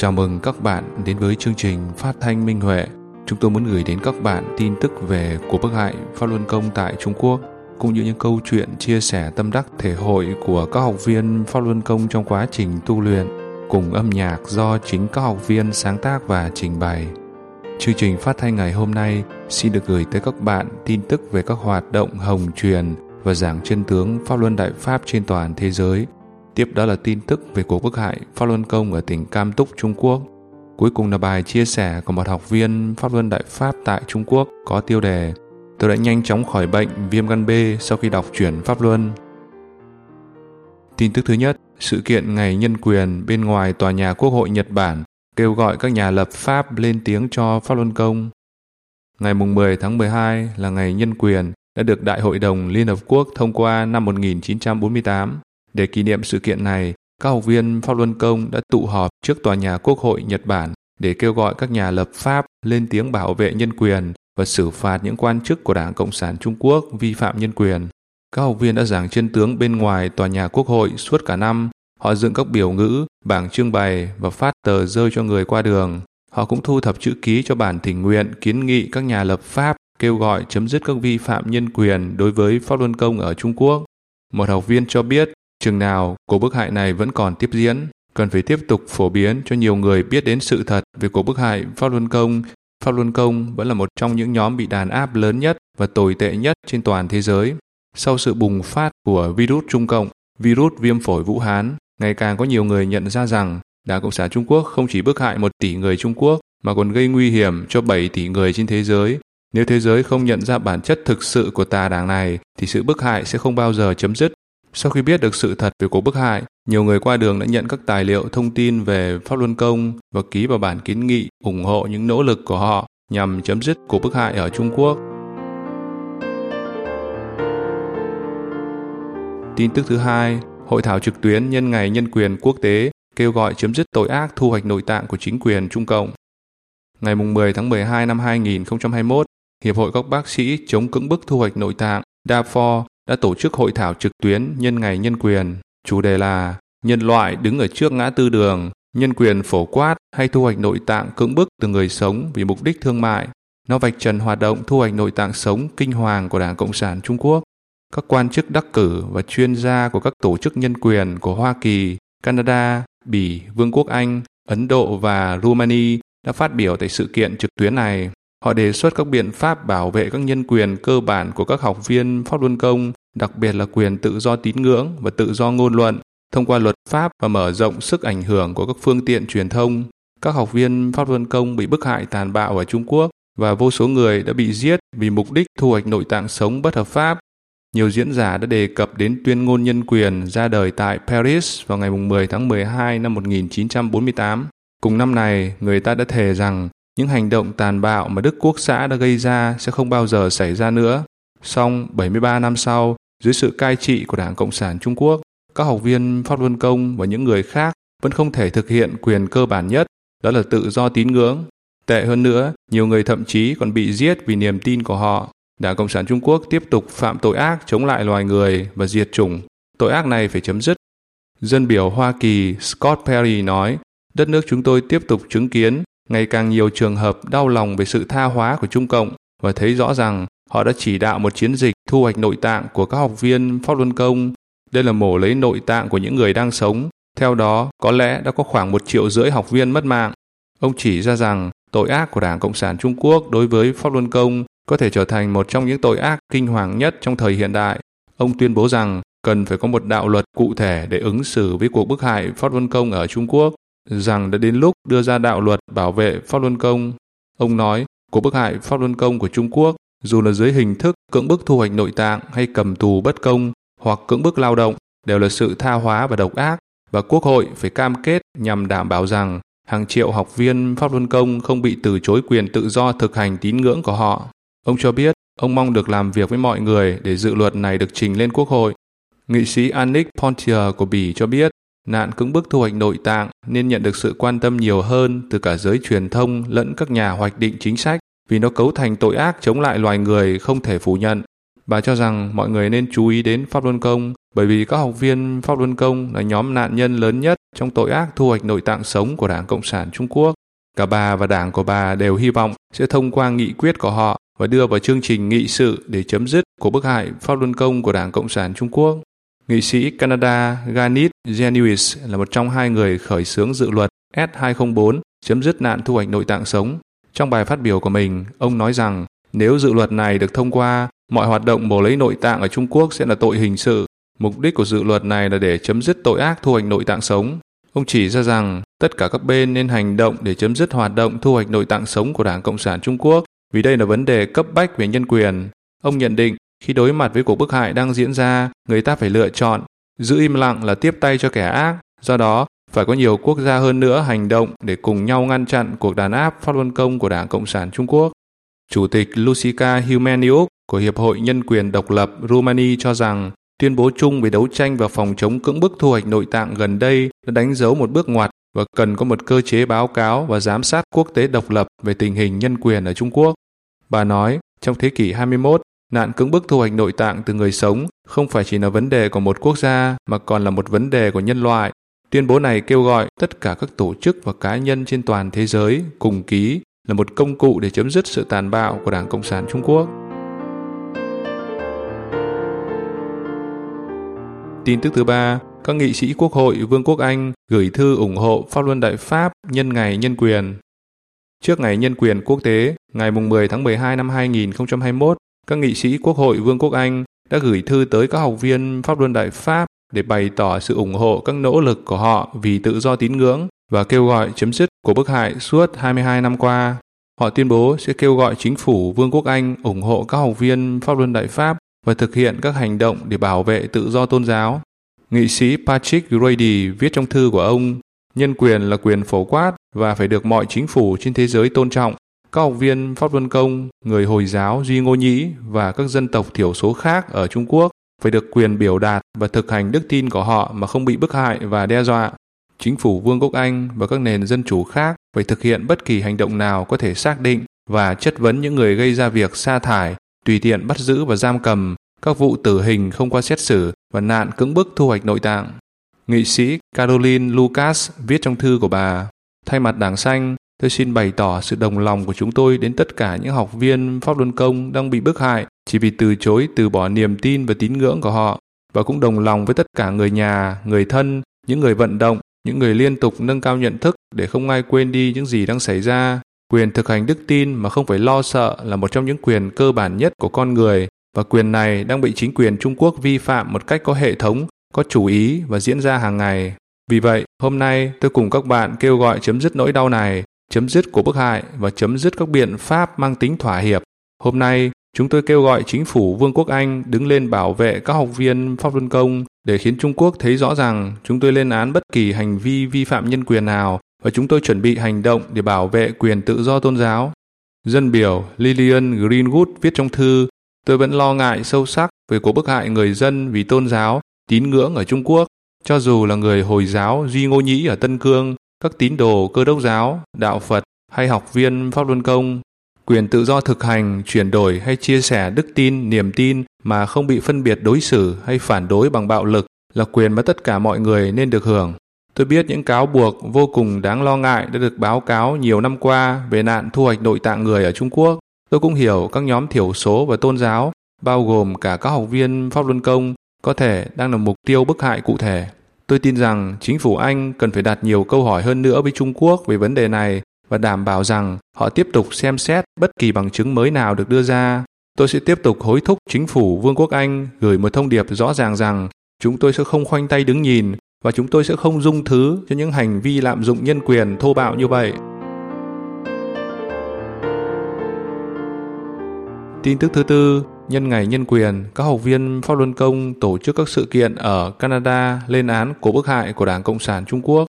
Chào mừng các bạn đến với chương trình Phát thanh Minh Huệ. Chúng tôi muốn gửi đến các bạn tin tức về cuộc bức hại Pháp Luân Công tại Trung Quốc, cũng như những câu chuyện chia sẻ tâm đắc thể hội của các học viên Pháp Luân Công trong quá trình tu luyện, cùng âm nhạc do chính các học viên sáng tác và trình bày. Chương trình phát thanh ngày hôm nay xin được gửi tới các bạn tin tức về các hoạt động hồng truyền và giảng chân tướng Pháp Luân Đại Pháp trên toàn thế giới – Tiếp đó là tin tức về cuộc bức hại Pháp Luân Công ở tỉnh Cam Túc, Trung Quốc. Cuối cùng là bài chia sẻ của một học viên Pháp Luân Đại Pháp tại Trung Quốc có tiêu đề Tôi đã nhanh chóng khỏi bệnh viêm gan B sau khi đọc chuyển Pháp Luân. Tin tức thứ nhất, sự kiện Ngày Nhân quyền bên ngoài Tòa nhà Quốc hội Nhật Bản kêu gọi các nhà lập pháp lên tiếng cho Pháp Luân Công. Ngày 10 tháng 12 là ngày nhân quyền đã được Đại hội đồng Liên Hợp Quốc thông qua năm 1948. Để kỷ niệm sự kiện này, các học viên Pháp Luân Công đã tụ họp trước tòa nhà Quốc hội Nhật Bản để kêu gọi các nhà lập pháp lên tiếng bảo vệ nhân quyền và xử phạt những quan chức của Đảng Cộng sản Trung Quốc vi phạm nhân quyền. Các học viên đã giảng trên tướng bên ngoài tòa nhà Quốc hội suốt cả năm. Họ dựng các biểu ngữ, bảng trưng bày và phát tờ rơi cho người qua đường. Họ cũng thu thập chữ ký cho bản thỉnh nguyện kiến nghị các nhà lập pháp kêu gọi chấm dứt các vi phạm nhân quyền đối với Pháp Luân Công ở Trung Quốc. Một học viên cho biết Chừng nào cuộc bức hại này vẫn còn tiếp diễn, cần phải tiếp tục phổ biến cho nhiều người biết đến sự thật về cuộc bức hại Pháp Luân Công. Pháp Luân Công vẫn là một trong những nhóm bị đàn áp lớn nhất và tồi tệ nhất trên toàn thế giới. Sau sự bùng phát của virus Trung Cộng, virus viêm phổi Vũ Hán, ngày càng có nhiều người nhận ra rằng Đảng Cộng sản Trung Quốc không chỉ bức hại một tỷ người Trung Quốc mà còn gây nguy hiểm cho 7 tỷ người trên thế giới. Nếu thế giới không nhận ra bản chất thực sự của tà đảng này thì sự bức hại sẽ không bao giờ chấm dứt sau khi biết được sự thật về cuộc bức hại, nhiều người qua đường đã nhận các tài liệu thông tin về Pháp Luân Công và ký vào bản kiến nghị ủng hộ những nỗ lực của họ nhằm chấm dứt cuộc bức hại ở Trung Quốc. Tin tức thứ hai, hội thảo trực tuyến nhân ngày nhân quyền quốc tế kêu gọi chấm dứt tội ác thu hoạch nội tạng của chính quyền Trung Cộng. Ngày 10 tháng 12 năm 2021, Hiệp hội các bác sĩ chống cưỡng bức thu hoạch nội tạng DAFOR đã tổ chức hội thảo trực tuyến nhân ngày nhân quyền. Chủ đề là Nhân loại đứng ở trước ngã tư đường, nhân quyền phổ quát hay thu hoạch nội tạng cưỡng bức từ người sống vì mục đích thương mại. Nó vạch trần hoạt động thu hoạch nội tạng sống kinh hoàng của Đảng Cộng sản Trung Quốc. Các quan chức đắc cử và chuyên gia của các tổ chức nhân quyền của Hoa Kỳ, Canada, Bỉ, Vương quốc Anh, Ấn Độ và Rumani đã phát biểu tại sự kiện trực tuyến này. Họ đề xuất các biện pháp bảo vệ các nhân quyền cơ bản của các học viên Pháp Luân Công, đặc biệt là quyền tự do tín ngưỡng và tự do ngôn luận, thông qua luật pháp và mở rộng sức ảnh hưởng của các phương tiện truyền thông. Các học viên Pháp Luân Công bị bức hại tàn bạo ở Trung Quốc và vô số người đã bị giết vì mục đích thu hoạch nội tạng sống bất hợp pháp. Nhiều diễn giả đã đề cập đến tuyên ngôn nhân quyền ra đời tại Paris vào ngày 10 tháng 12 năm 1948. Cùng năm này, người ta đã thề rằng những hành động tàn bạo mà Đức Quốc xã đã gây ra sẽ không bao giờ xảy ra nữa. Song 73 năm sau, dưới sự cai trị của Đảng Cộng sản Trung Quốc, các học viên Pháp Luân Công và những người khác vẫn không thể thực hiện quyền cơ bản nhất, đó là tự do tín ngưỡng. Tệ hơn nữa, nhiều người thậm chí còn bị giết vì niềm tin của họ. Đảng Cộng sản Trung Quốc tiếp tục phạm tội ác chống lại loài người và diệt chủng. Tội ác này phải chấm dứt. Dân biểu Hoa Kỳ Scott Perry nói, đất nước chúng tôi tiếp tục chứng kiến ngày càng nhiều trường hợp đau lòng về sự tha hóa của Trung Cộng và thấy rõ rằng họ đã chỉ đạo một chiến dịch thu hoạch nội tạng của các học viên Pháp Luân Công. Đây là mổ lấy nội tạng của những người đang sống. Theo đó, có lẽ đã có khoảng một triệu rưỡi học viên mất mạng. Ông chỉ ra rằng tội ác của Đảng Cộng sản Trung Quốc đối với Pháp Luân Công có thể trở thành một trong những tội ác kinh hoàng nhất trong thời hiện đại. Ông tuyên bố rằng cần phải có một đạo luật cụ thể để ứng xử với cuộc bức hại Pháp Luân Công ở Trung Quốc rằng đã đến lúc đưa ra đạo luật bảo vệ Pháp Luân Công. Ông nói, cuộc bức hại Pháp Luân Công của Trung Quốc, dù là dưới hình thức cưỡng bức thu hoạch nội tạng hay cầm tù bất công hoặc cưỡng bức lao động, đều là sự tha hóa và độc ác, và Quốc hội phải cam kết nhằm đảm bảo rằng hàng triệu học viên Pháp Luân Công không bị từ chối quyền tự do thực hành tín ngưỡng của họ. Ông cho biết, ông mong được làm việc với mọi người để dự luật này được trình lên Quốc hội. Nghị sĩ Annick Pontier của Bỉ cho biết, nạn cưỡng bức thu hoạch nội tạng nên nhận được sự quan tâm nhiều hơn từ cả giới truyền thông lẫn các nhà hoạch định chính sách vì nó cấu thành tội ác chống lại loài người không thể phủ nhận. Bà cho rằng mọi người nên chú ý đến Pháp Luân Công, bởi vì các học viên Pháp Luân Công là nhóm nạn nhân lớn nhất trong tội ác thu hoạch nội tạng sống của Đảng Cộng sản Trung Quốc. Cả bà và đảng của bà đều hy vọng sẽ thông qua nghị quyết của họ và đưa vào chương trình nghị sự để chấm dứt của bức hại Pháp Luân Công của Đảng Cộng sản Trung Quốc. Nghị sĩ Canada Ganit Genuis là một trong hai người khởi xướng dự luật S204 chấm dứt nạn thu hoạch nội tạng sống. Trong bài phát biểu của mình, ông nói rằng nếu dự luật này được thông qua, mọi hoạt động mổ lấy nội tạng ở Trung Quốc sẽ là tội hình sự. Mục đích của dự luật này là để chấm dứt tội ác thu hoạch nội tạng sống. Ông chỉ ra rằng tất cả các bên nên hành động để chấm dứt hoạt động thu hoạch nội tạng sống của Đảng Cộng sản Trung Quốc vì đây là vấn đề cấp bách về nhân quyền. Ông nhận định khi đối mặt với cuộc bức hại đang diễn ra, người ta phải lựa chọn giữ im lặng là tiếp tay cho kẻ ác. Do đó, phải có nhiều quốc gia hơn nữa hành động để cùng nhau ngăn chặn cuộc đàn áp phát luân công của Đảng Cộng sản Trung Quốc. Chủ tịch Lucica Humaniuc của Hiệp hội Nhân quyền Độc lập Rumani cho rằng tuyên bố chung về đấu tranh và phòng chống cưỡng bức thu hoạch nội tạng gần đây đã đánh dấu một bước ngoặt và cần có một cơ chế báo cáo và giám sát quốc tế độc lập về tình hình nhân quyền ở Trung Quốc. Bà nói, trong thế kỷ 21, nạn cưỡng bức thu hoạch nội tạng từ người sống không phải chỉ là vấn đề của một quốc gia mà còn là một vấn đề của nhân loại. Tuyên bố này kêu gọi tất cả các tổ chức và cá nhân trên toàn thế giới cùng ký là một công cụ để chấm dứt sự tàn bạo của Đảng Cộng sản Trung Quốc. Tin tức thứ ba, các nghị sĩ Quốc hội Vương quốc Anh gửi thư ủng hộ pháp luân đại Pháp nhân ngày nhân quyền. Trước ngày nhân quyền quốc tế, ngày 10 tháng 12 năm 2021, các nghị sĩ Quốc hội Vương quốc Anh đã gửi thư tới các học viên pháp luân đại Pháp để bày tỏ sự ủng hộ các nỗ lực của họ vì tự do tín ngưỡng và kêu gọi chấm dứt của bức hại suốt 22 năm qua. Họ tuyên bố sẽ kêu gọi chính phủ Vương quốc Anh ủng hộ các học viên pháp luân đại Pháp và thực hiện các hành động để bảo vệ tự do tôn giáo. Nghị sĩ Patrick Grady viết trong thư của ông, nhân quyền là quyền phổ quát và phải được mọi chính phủ trên thế giới tôn trọng. Các học viên Pháp Luân Công, người Hồi giáo Duy Ngô Nhĩ và các dân tộc thiểu số khác ở Trung Quốc phải được quyền biểu đạt và thực hành đức tin của họ mà không bị bức hại và đe dọa. Chính phủ Vương quốc Anh và các nền dân chủ khác phải thực hiện bất kỳ hành động nào có thể xác định và chất vấn những người gây ra việc sa thải, tùy tiện bắt giữ và giam cầm các vụ tử hình không qua xét xử và nạn cưỡng bức thu hoạch nội tạng. Nghị sĩ Caroline Lucas viết trong thư của bà, thay mặt Đảng Xanh, tôi xin bày tỏ sự đồng lòng của chúng tôi đến tất cả những học viên Pháp Luân Công đang bị bức hại chỉ vì từ chối từ bỏ niềm tin và tín ngưỡng của họ và cũng đồng lòng với tất cả người nhà, người thân, những người vận động, những người liên tục nâng cao nhận thức để không ai quên đi những gì đang xảy ra. Quyền thực hành đức tin mà không phải lo sợ là một trong những quyền cơ bản nhất của con người và quyền này đang bị chính quyền Trung Quốc vi phạm một cách có hệ thống, có chủ ý và diễn ra hàng ngày. Vì vậy, hôm nay tôi cùng các bạn kêu gọi chấm dứt nỗi đau này, chấm dứt của bức hại và chấm dứt các biện pháp mang tính thỏa hiệp. Hôm nay, chúng tôi kêu gọi chính phủ Vương quốc Anh đứng lên bảo vệ các học viên Pháp Luân Công để khiến Trung Quốc thấy rõ rằng chúng tôi lên án bất kỳ hành vi vi phạm nhân quyền nào và chúng tôi chuẩn bị hành động để bảo vệ quyền tự do tôn giáo. Dân biểu Lillian Greenwood viết trong thư Tôi vẫn lo ngại sâu sắc về cuộc bức hại người dân vì tôn giáo, tín ngưỡng ở Trung Quốc. Cho dù là người Hồi giáo Duy Ngô Nhĩ ở Tân Cương, các tín đồ cơ đốc giáo, đạo Phật hay học viên Pháp Luân Công, quyền tự do thực hành, chuyển đổi hay chia sẻ đức tin, niềm tin mà không bị phân biệt đối xử hay phản đối bằng bạo lực là quyền mà tất cả mọi người nên được hưởng. Tôi biết những cáo buộc vô cùng đáng lo ngại đã được báo cáo nhiều năm qua về nạn thu hoạch nội tạng người ở Trung Quốc. Tôi cũng hiểu các nhóm thiểu số và tôn giáo, bao gồm cả các học viên Pháp Luân Công, có thể đang là mục tiêu bức hại cụ thể. Tôi tin rằng chính phủ Anh cần phải đặt nhiều câu hỏi hơn nữa với Trung Quốc về vấn đề này và đảm bảo rằng họ tiếp tục xem xét bất kỳ bằng chứng mới nào được đưa ra. Tôi sẽ tiếp tục hối thúc chính phủ Vương quốc Anh gửi một thông điệp rõ ràng rằng chúng tôi sẽ không khoanh tay đứng nhìn và chúng tôi sẽ không dung thứ cho những hành vi lạm dụng nhân quyền thô bạo như vậy. Tin tức thứ tư, nhân ngày nhân quyền, các học viên Pháp Luân Công tổ chức các sự kiện ở Canada lên án của bức hại của Đảng Cộng sản Trung Quốc.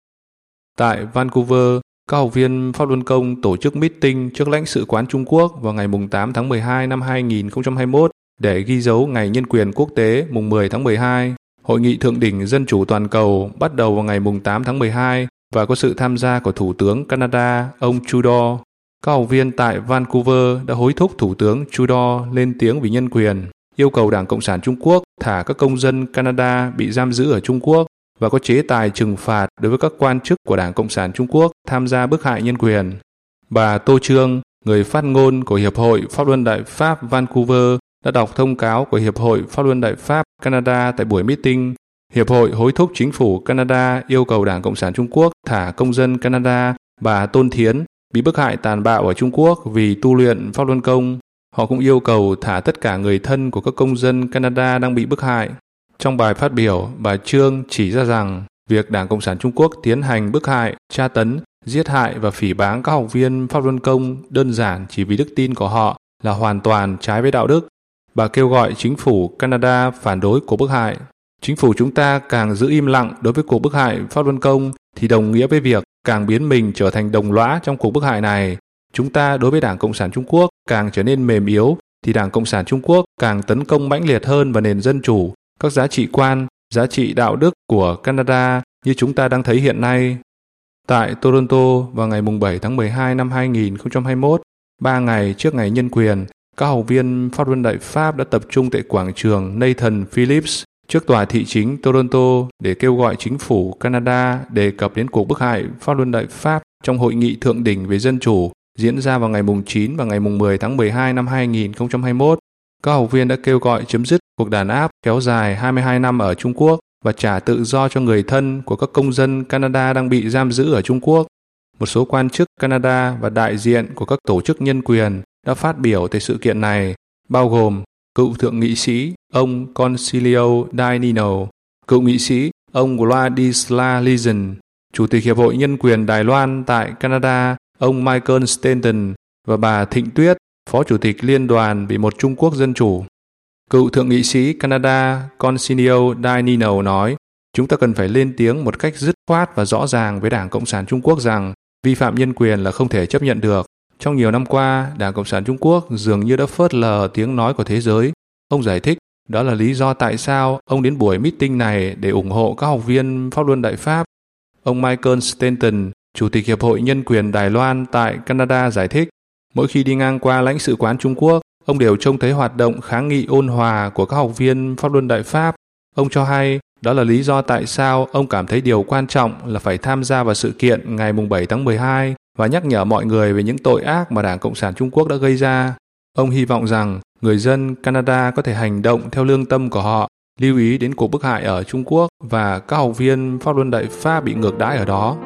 Tại Vancouver, các học viên Pháp Luân Công tổ chức meeting trước lãnh sự quán Trung Quốc vào ngày 8 tháng 12 năm 2021 để ghi dấu Ngày Nhân quyền Quốc tế mùng 10 tháng 12. Hội nghị thượng đỉnh Dân chủ toàn cầu bắt đầu vào ngày 8 tháng 12 và có sự tham gia của Thủ tướng Canada ông Trudeau. Các học viên tại Vancouver đã hối thúc Thủ tướng Trudeau lên tiếng vì nhân quyền, yêu cầu Đảng Cộng sản Trung Quốc thả các công dân Canada bị giam giữ ở Trung Quốc và có chế tài trừng phạt đối với các quan chức của Đảng Cộng sản Trung Quốc tham gia bức hại nhân quyền. Bà Tô Trương, người phát ngôn của Hiệp hội Pháp luân Đại Pháp Vancouver, đã đọc thông cáo của Hiệp hội Pháp luân Đại Pháp Canada tại buổi meeting. Hiệp hội hối thúc chính phủ Canada yêu cầu Đảng Cộng sản Trung Quốc thả công dân Canada bà Tôn Thiến bị bức hại tàn bạo ở Trung Quốc vì tu luyện Pháp luân công. Họ cũng yêu cầu thả tất cả người thân của các công dân Canada đang bị bức hại. Trong bài phát biểu, bà Trương chỉ ra rằng việc Đảng Cộng sản Trung Quốc tiến hành bức hại, tra tấn, giết hại và phỉ báng các học viên Pháp Luân Công đơn giản chỉ vì đức tin của họ là hoàn toàn trái với đạo đức. Bà kêu gọi chính phủ Canada phản đối cuộc bức hại. Chính phủ chúng ta càng giữ im lặng đối với cuộc bức hại Pháp Luân Công thì đồng nghĩa với việc càng biến mình trở thành đồng lõa trong cuộc bức hại này. Chúng ta đối với Đảng Cộng sản Trung Quốc càng trở nên mềm yếu thì Đảng Cộng sản Trung Quốc càng tấn công mãnh liệt hơn vào nền dân chủ, các giá trị quan, giá trị đạo đức của Canada như chúng ta đang thấy hiện nay. Tại Toronto vào ngày 7 tháng 12 năm 2021, ba ngày trước ngày nhân quyền, các học viên Pháp luân Đại Pháp đã tập trung tại quảng trường Nathan Phillips trước tòa thị chính Toronto để kêu gọi chính phủ Canada đề cập đến cuộc bức hại Pháp luân Đại Pháp trong hội nghị thượng đỉnh về dân chủ diễn ra vào ngày mùng 9 và ngày mùng 10 tháng 12 năm 2021. Các học viên đã kêu gọi chấm dứt cuộc đàn áp kéo dài 22 năm ở Trung Quốc và trả tự do cho người thân của các công dân Canada đang bị giam giữ ở Trung Quốc. Một số quan chức Canada và đại diện của các tổ chức nhân quyền đã phát biểu tại sự kiện này, bao gồm cựu thượng nghị sĩ ông Concilio Dainino, cựu nghị sĩ ông Vladislav Lizin, Chủ tịch Hiệp hội Nhân quyền Đài Loan tại Canada ông Michael Stanton và bà Thịnh Tuyết, Phó Chủ tịch Liên đoàn vì một Trung Quốc Dân Chủ. Cựu Thượng nghị sĩ Canada Concilio Dainino nói, chúng ta cần phải lên tiếng một cách dứt khoát và rõ ràng với Đảng Cộng sản Trung Quốc rằng vi phạm nhân quyền là không thể chấp nhận được. Trong nhiều năm qua, Đảng Cộng sản Trung Quốc dường như đã phớt lờ tiếng nói của thế giới. Ông giải thích đó là lý do tại sao ông đến buổi meeting này để ủng hộ các học viên Pháp luân Đại Pháp. Ông Michael Stanton, Chủ tịch Hiệp hội Nhân quyền Đài Loan tại Canada giải thích, mỗi khi đi ngang qua lãnh sự quán Trung Quốc, ông đều trông thấy hoạt động kháng nghị ôn hòa của các học viên Pháp luân Đại Pháp. Ông cho hay đó là lý do tại sao ông cảm thấy điều quan trọng là phải tham gia vào sự kiện ngày 7 tháng 12 và nhắc nhở mọi người về những tội ác mà Đảng Cộng sản Trung Quốc đã gây ra. Ông hy vọng rằng người dân Canada có thể hành động theo lương tâm của họ, lưu ý đến cuộc bức hại ở Trung Quốc và các học viên Pháp luân Đại Pháp bị ngược đãi ở đó.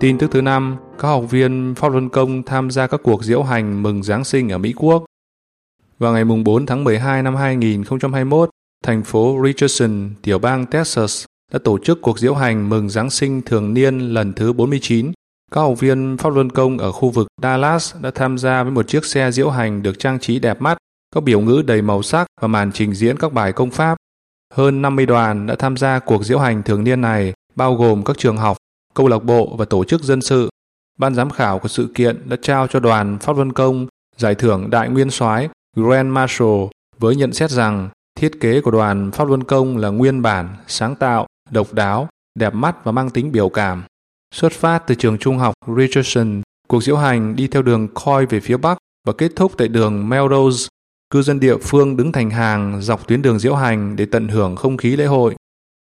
Tin tức thứ năm, các học viên Pháp Luân Công tham gia các cuộc diễu hành mừng Giáng sinh ở Mỹ Quốc. Vào ngày 4 tháng 12 năm 2021, thành phố Richardson, tiểu bang Texas, đã tổ chức cuộc diễu hành mừng Giáng sinh thường niên lần thứ 49. Các học viên Pháp Luân Công ở khu vực Dallas đã tham gia với một chiếc xe diễu hành được trang trí đẹp mắt, các biểu ngữ đầy màu sắc và màn trình diễn các bài công pháp. Hơn 50 đoàn đã tham gia cuộc diễu hành thường niên này, bao gồm các trường học, câu lạc bộ và tổ chức dân sự. Ban giám khảo của sự kiện đã trao cho đoàn Pháp Luân Công giải thưởng Đại Nguyên soái Grand Marshal với nhận xét rằng thiết kế của đoàn Pháp Luân Công là nguyên bản, sáng tạo, độc đáo, đẹp mắt và mang tính biểu cảm. Xuất phát từ trường trung học Richardson, cuộc diễu hành đi theo đường Coy về phía bắc và kết thúc tại đường Melrose. Cư dân địa phương đứng thành hàng dọc tuyến đường diễu hành để tận hưởng không khí lễ hội.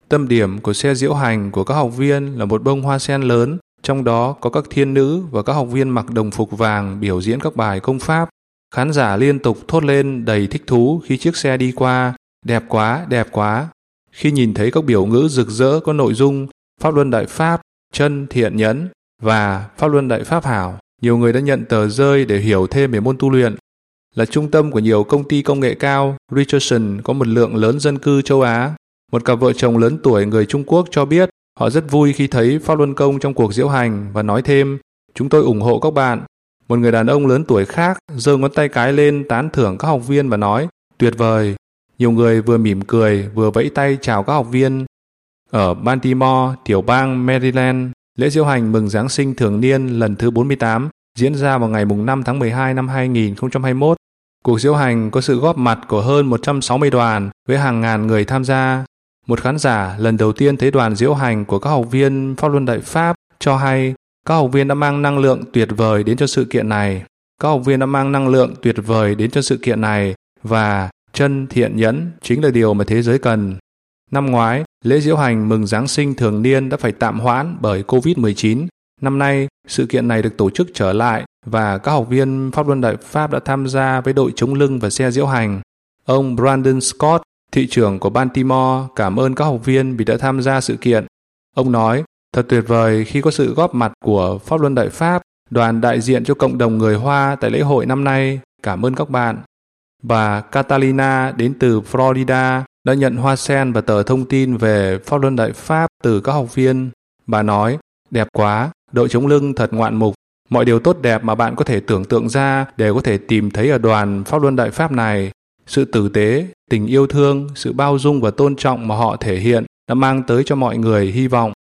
Tâm điểm của xe diễu hành của các học viên là một bông hoa sen lớn, trong đó có các thiên nữ và các học viên mặc đồng phục vàng biểu diễn các bài công pháp. Khán giả liên tục thốt lên đầy thích thú khi chiếc xe đi qua, đẹp quá, đẹp quá. Khi nhìn thấy các biểu ngữ rực rỡ có nội dung Pháp Luân Đại Pháp, chân thiện nhẫn và Pháp Luân Đại Pháp Hảo, nhiều người đã nhận tờ rơi để hiểu thêm về môn tu luyện. Là trung tâm của nhiều công ty công nghệ cao, Richardson có một lượng lớn dân cư châu Á một cặp vợ chồng lớn tuổi người Trung Quốc cho biết họ rất vui khi thấy Pháp Luân Công trong cuộc diễu hành và nói thêm chúng tôi ủng hộ các bạn. Một người đàn ông lớn tuổi khác giơ ngón tay cái lên tán thưởng các học viên và nói tuyệt vời. Nhiều người vừa mỉm cười vừa vẫy tay chào các học viên. Ở Baltimore, tiểu bang Maryland, lễ diễu hành mừng Giáng sinh thường niên lần thứ 48 diễn ra vào ngày 5 tháng 12 năm 2021. Cuộc diễu hành có sự góp mặt của hơn 160 đoàn với hàng ngàn người tham gia. Một khán giả lần đầu tiên thấy đoàn diễu hành của các học viên Pháp Luân Đại Pháp cho hay các học viên đã mang năng lượng tuyệt vời đến cho sự kiện này. các học viên đã mang năng lượng tuyệt vời đến cho sự kiện này và chân thiện nhẫn chính là điều mà thế giới cần. Năm ngoái, lễ diễu hành mừng Giáng sinh thường niên đã phải tạm hoãn bởi COVID-19. Năm nay, sự kiện này được tổ chức trở lại và các học viên Pháp luân Đại Pháp đã tham gia với đội chống lưng và xe diễu hành. Ông Brandon Scott, thị trưởng của Baltimore, cảm ơn các học viên vì đã tham gia sự kiện. Ông nói, thật tuyệt vời khi có sự góp mặt của Pháp luân Đại Pháp, đoàn đại diện cho cộng đồng người Hoa tại lễ hội năm nay. Cảm ơn các bạn. Bà Catalina đến từ Florida đã nhận hoa sen và tờ thông tin về Pháp luân Đại Pháp từ các học viên. Bà nói, đẹp quá, đội chống lưng thật ngoạn mục. Mọi điều tốt đẹp mà bạn có thể tưởng tượng ra đều có thể tìm thấy ở đoàn Pháp luân Đại Pháp này. Sự tử tế, tình yêu thương, sự bao dung và tôn trọng mà họ thể hiện đã mang tới cho mọi người hy vọng.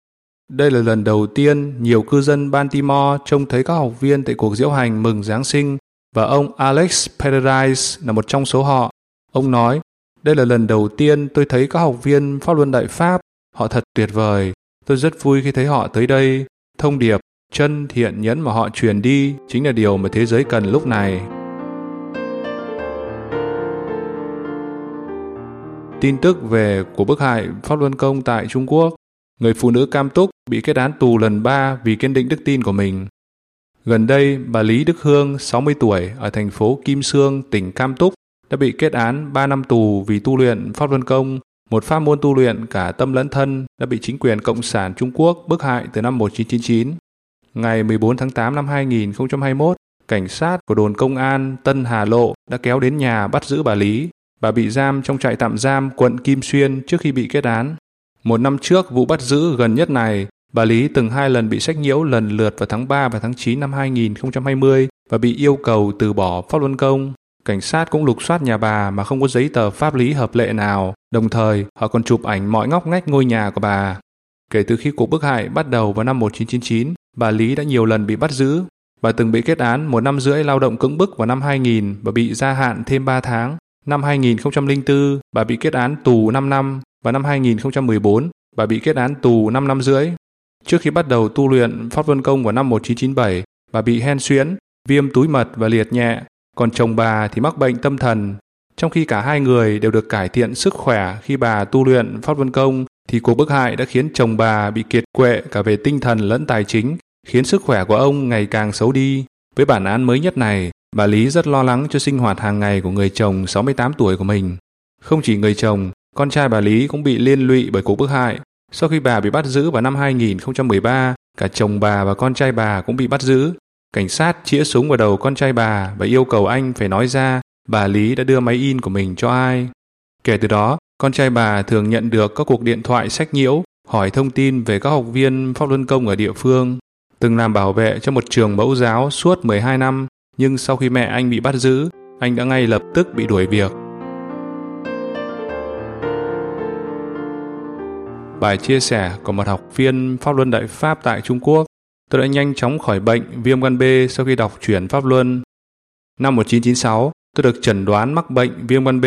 Đây là lần đầu tiên nhiều cư dân Baltimore trông thấy các học viên tại cuộc diễu hành mừng Giáng sinh và ông Alex Paradise là một trong số họ. Ông nói, đây là lần đầu tiên tôi thấy các học viên Pháp Luân Đại Pháp. Họ thật tuyệt vời. Tôi rất vui khi thấy họ tới đây. Thông điệp, chân thiện nhẫn mà họ truyền đi chính là điều mà thế giới cần lúc này. Tin tức về của bức hại Pháp Luân Công tại Trung Quốc. Người phụ nữ cam túc bị kết án tù lần 3 vì kiên định đức tin của mình. Gần đây, bà Lý Đức Hương, 60 tuổi, ở thành phố Kim Sương, tỉnh Cam Túc, đã bị kết án 3 năm tù vì tu luyện Pháp Luân Công, một pháp môn tu luyện cả tâm lẫn thân đã bị chính quyền Cộng sản Trung Quốc bức hại từ năm 1999. Ngày 14 tháng 8 năm 2021, cảnh sát của đồn công an Tân Hà Lộ đã kéo đến nhà bắt giữ bà Lý. Bà bị giam trong trại tạm giam quận Kim Xuyên trước khi bị kết án. Một năm trước, vụ bắt giữ gần nhất này, bà Lý từng hai lần bị sách nhiễu lần lượt vào tháng 3 và tháng 9 năm 2020 và bị yêu cầu từ bỏ pháp luân công. Cảnh sát cũng lục soát nhà bà mà không có giấy tờ pháp lý hợp lệ nào, đồng thời họ còn chụp ảnh mọi ngóc ngách ngôi nhà của bà. Kể từ khi cuộc bức hại bắt đầu vào năm 1999, bà Lý đã nhiều lần bị bắt giữ. Bà từng bị kết án một năm rưỡi lao động cưỡng bức vào năm 2000 và bị gia hạn thêm 3 tháng. Năm 2004, bà bị kết án tù 5 năm và năm 2014, bà bị kết án tù 5 năm rưỡi. Trước khi bắt đầu tu luyện Pháp Luân Công vào năm 1997, bà bị hen suyễn, viêm túi mật và liệt nhẹ, còn chồng bà thì mắc bệnh tâm thần. Trong khi cả hai người đều được cải thiện sức khỏe khi bà tu luyện Pháp Luân Công, thì cuộc bức hại đã khiến chồng bà bị kiệt quệ cả về tinh thần lẫn tài chính, khiến sức khỏe của ông ngày càng xấu đi. Với bản án mới nhất này, bà Lý rất lo lắng cho sinh hoạt hàng ngày của người chồng 68 tuổi của mình. Không chỉ người chồng, con trai bà Lý cũng bị liên lụy bởi cuộc bức hại. Sau khi bà bị bắt giữ vào năm 2013, cả chồng bà và con trai bà cũng bị bắt giữ. Cảnh sát chĩa súng vào đầu con trai bà và yêu cầu anh phải nói ra bà Lý đã đưa máy in của mình cho ai. Kể từ đó, con trai bà thường nhận được các cuộc điện thoại sách nhiễu hỏi thông tin về các học viên pháp luân công ở địa phương. Từng làm bảo vệ cho một trường mẫu giáo suốt 12 năm, nhưng sau khi mẹ anh bị bắt giữ, anh đã ngay lập tức bị đuổi việc. Bài chia sẻ của một học viên Pháp Luân Đại Pháp tại Trung Quốc Tôi đã nhanh chóng khỏi bệnh viêm gan B sau khi đọc chuyển Pháp Luân. Năm 1996, tôi được chẩn đoán mắc bệnh viêm gan B.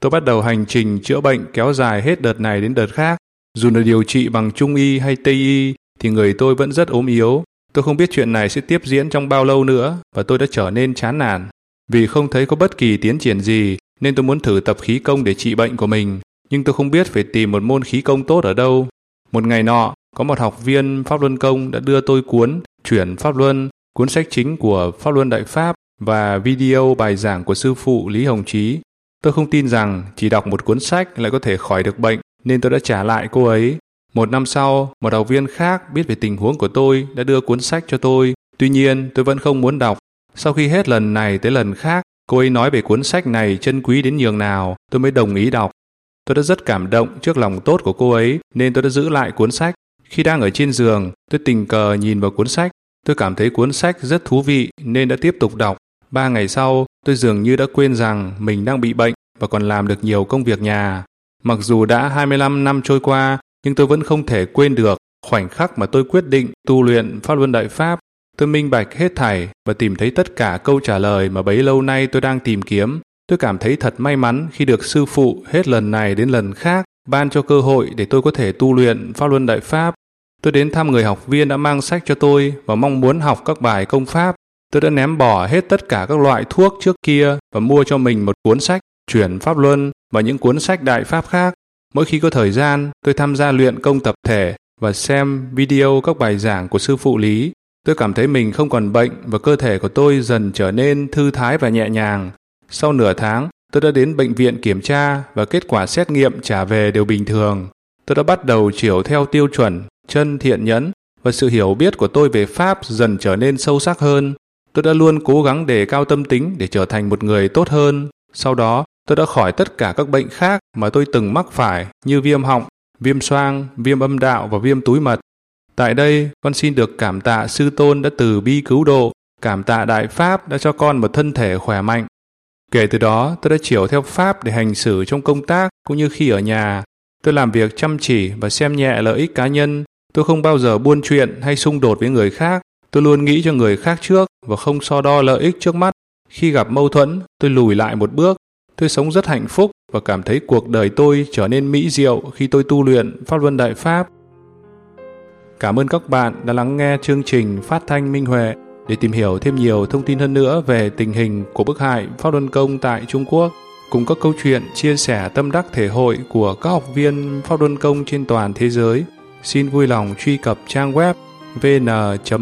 Tôi bắt đầu hành trình chữa bệnh kéo dài hết đợt này đến đợt khác. Dù được điều trị bằng Trung Y hay Tây Y, thì người tôi vẫn rất ốm yếu. Tôi không biết chuyện này sẽ tiếp diễn trong bao lâu nữa và tôi đã trở nên chán nản. Vì không thấy có bất kỳ tiến triển gì nên tôi muốn thử tập khí công để trị bệnh của mình. Nhưng tôi không biết phải tìm một môn khí công tốt ở đâu. Một ngày nọ, có một học viên Pháp Luân Công đã đưa tôi cuốn Chuyển Pháp Luân, cuốn sách chính của Pháp Luân Đại Pháp và video bài giảng của sư phụ Lý Hồng Chí. Tôi không tin rằng chỉ đọc một cuốn sách lại có thể khỏi được bệnh, nên tôi đã trả lại cô ấy. Một năm sau, một học viên khác biết về tình huống của tôi đã đưa cuốn sách cho tôi. Tuy nhiên, tôi vẫn không muốn đọc. Sau khi hết lần này tới lần khác, cô ấy nói về cuốn sách này chân quý đến nhường nào, tôi mới đồng ý đọc. Tôi đã rất cảm động trước lòng tốt của cô ấy, nên tôi đã giữ lại cuốn sách. Khi đang ở trên giường, tôi tình cờ nhìn vào cuốn sách. Tôi cảm thấy cuốn sách rất thú vị nên đã tiếp tục đọc. Ba ngày sau, tôi dường như đã quên rằng mình đang bị bệnh và còn làm được nhiều công việc nhà. Mặc dù đã 25 năm trôi qua, nhưng tôi vẫn không thể quên được khoảnh khắc mà tôi quyết định tu luyện Pháp Luân Đại Pháp. Tôi minh bạch hết thảy và tìm thấy tất cả câu trả lời mà bấy lâu nay tôi đang tìm kiếm. Tôi cảm thấy thật may mắn khi được sư phụ hết lần này đến lần khác ban cho cơ hội để tôi có thể tu luyện Pháp Luân Đại Pháp. Tôi đến thăm người học viên đã mang sách cho tôi và mong muốn học các bài công pháp. Tôi đã ném bỏ hết tất cả các loại thuốc trước kia và mua cho mình một cuốn sách chuyển pháp luân và những cuốn sách đại pháp khác. Mỗi khi có thời gian, tôi tham gia luyện công tập thể và xem video các bài giảng của sư phụ Lý. Tôi cảm thấy mình không còn bệnh và cơ thể của tôi dần trở nên thư thái và nhẹ nhàng. Sau nửa tháng, tôi đã đến bệnh viện kiểm tra và kết quả xét nghiệm trả về đều bình thường. Tôi đã bắt đầu chiều theo tiêu chuẩn, chân thiện nhẫn và sự hiểu biết của tôi về Pháp dần trở nên sâu sắc hơn. Tôi đã luôn cố gắng đề cao tâm tính để trở thành một người tốt hơn. Sau đó, tôi đã khỏi tất cả các bệnh khác mà tôi từng mắc phải như viêm họng, viêm xoang, viêm âm đạo và viêm túi mật. Tại đây, con xin được cảm tạ sư tôn đã từ bi cứu độ, cảm tạ Đại Pháp đã cho con một thân thể khỏe mạnh. Kể từ đó, tôi đã chiều theo Pháp để hành xử trong công tác cũng như khi ở nhà. Tôi làm việc chăm chỉ và xem nhẹ lợi ích cá nhân. Tôi không bao giờ buôn chuyện hay xung đột với người khác. Tôi luôn nghĩ cho người khác trước và không so đo lợi ích trước mắt. Khi gặp mâu thuẫn, tôi lùi lại một bước. Tôi sống rất hạnh phúc và cảm thấy cuộc đời tôi trở nên mỹ diệu khi tôi tu luyện Pháp Luân Đại Pháp. Cảm ơn các bạn đã lắng nghe chương trình Phát thanh Minh Huệ. Để tìm hiểu thêm nhiều thông tin hơn nữa về tình hình của bức hại Pháp Luân Công tại Trung Quốc, cùng các câu chuyện chia sẻ tâm đắc thể hội của các học viên Pháp Luân Công trên toàn thế giới, xin vui lòng truy cập trang web vn.minhui.org.